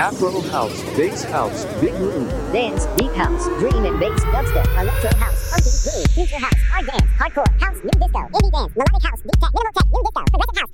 Afro house, bass house, big room, dance, deep house, drum and bass, dubstep, electro house, funky, groove, future house, hard dance, hardcore, house, new disco, indie dance, melodic house, deep tech, minimal tech, new disco, progressive house,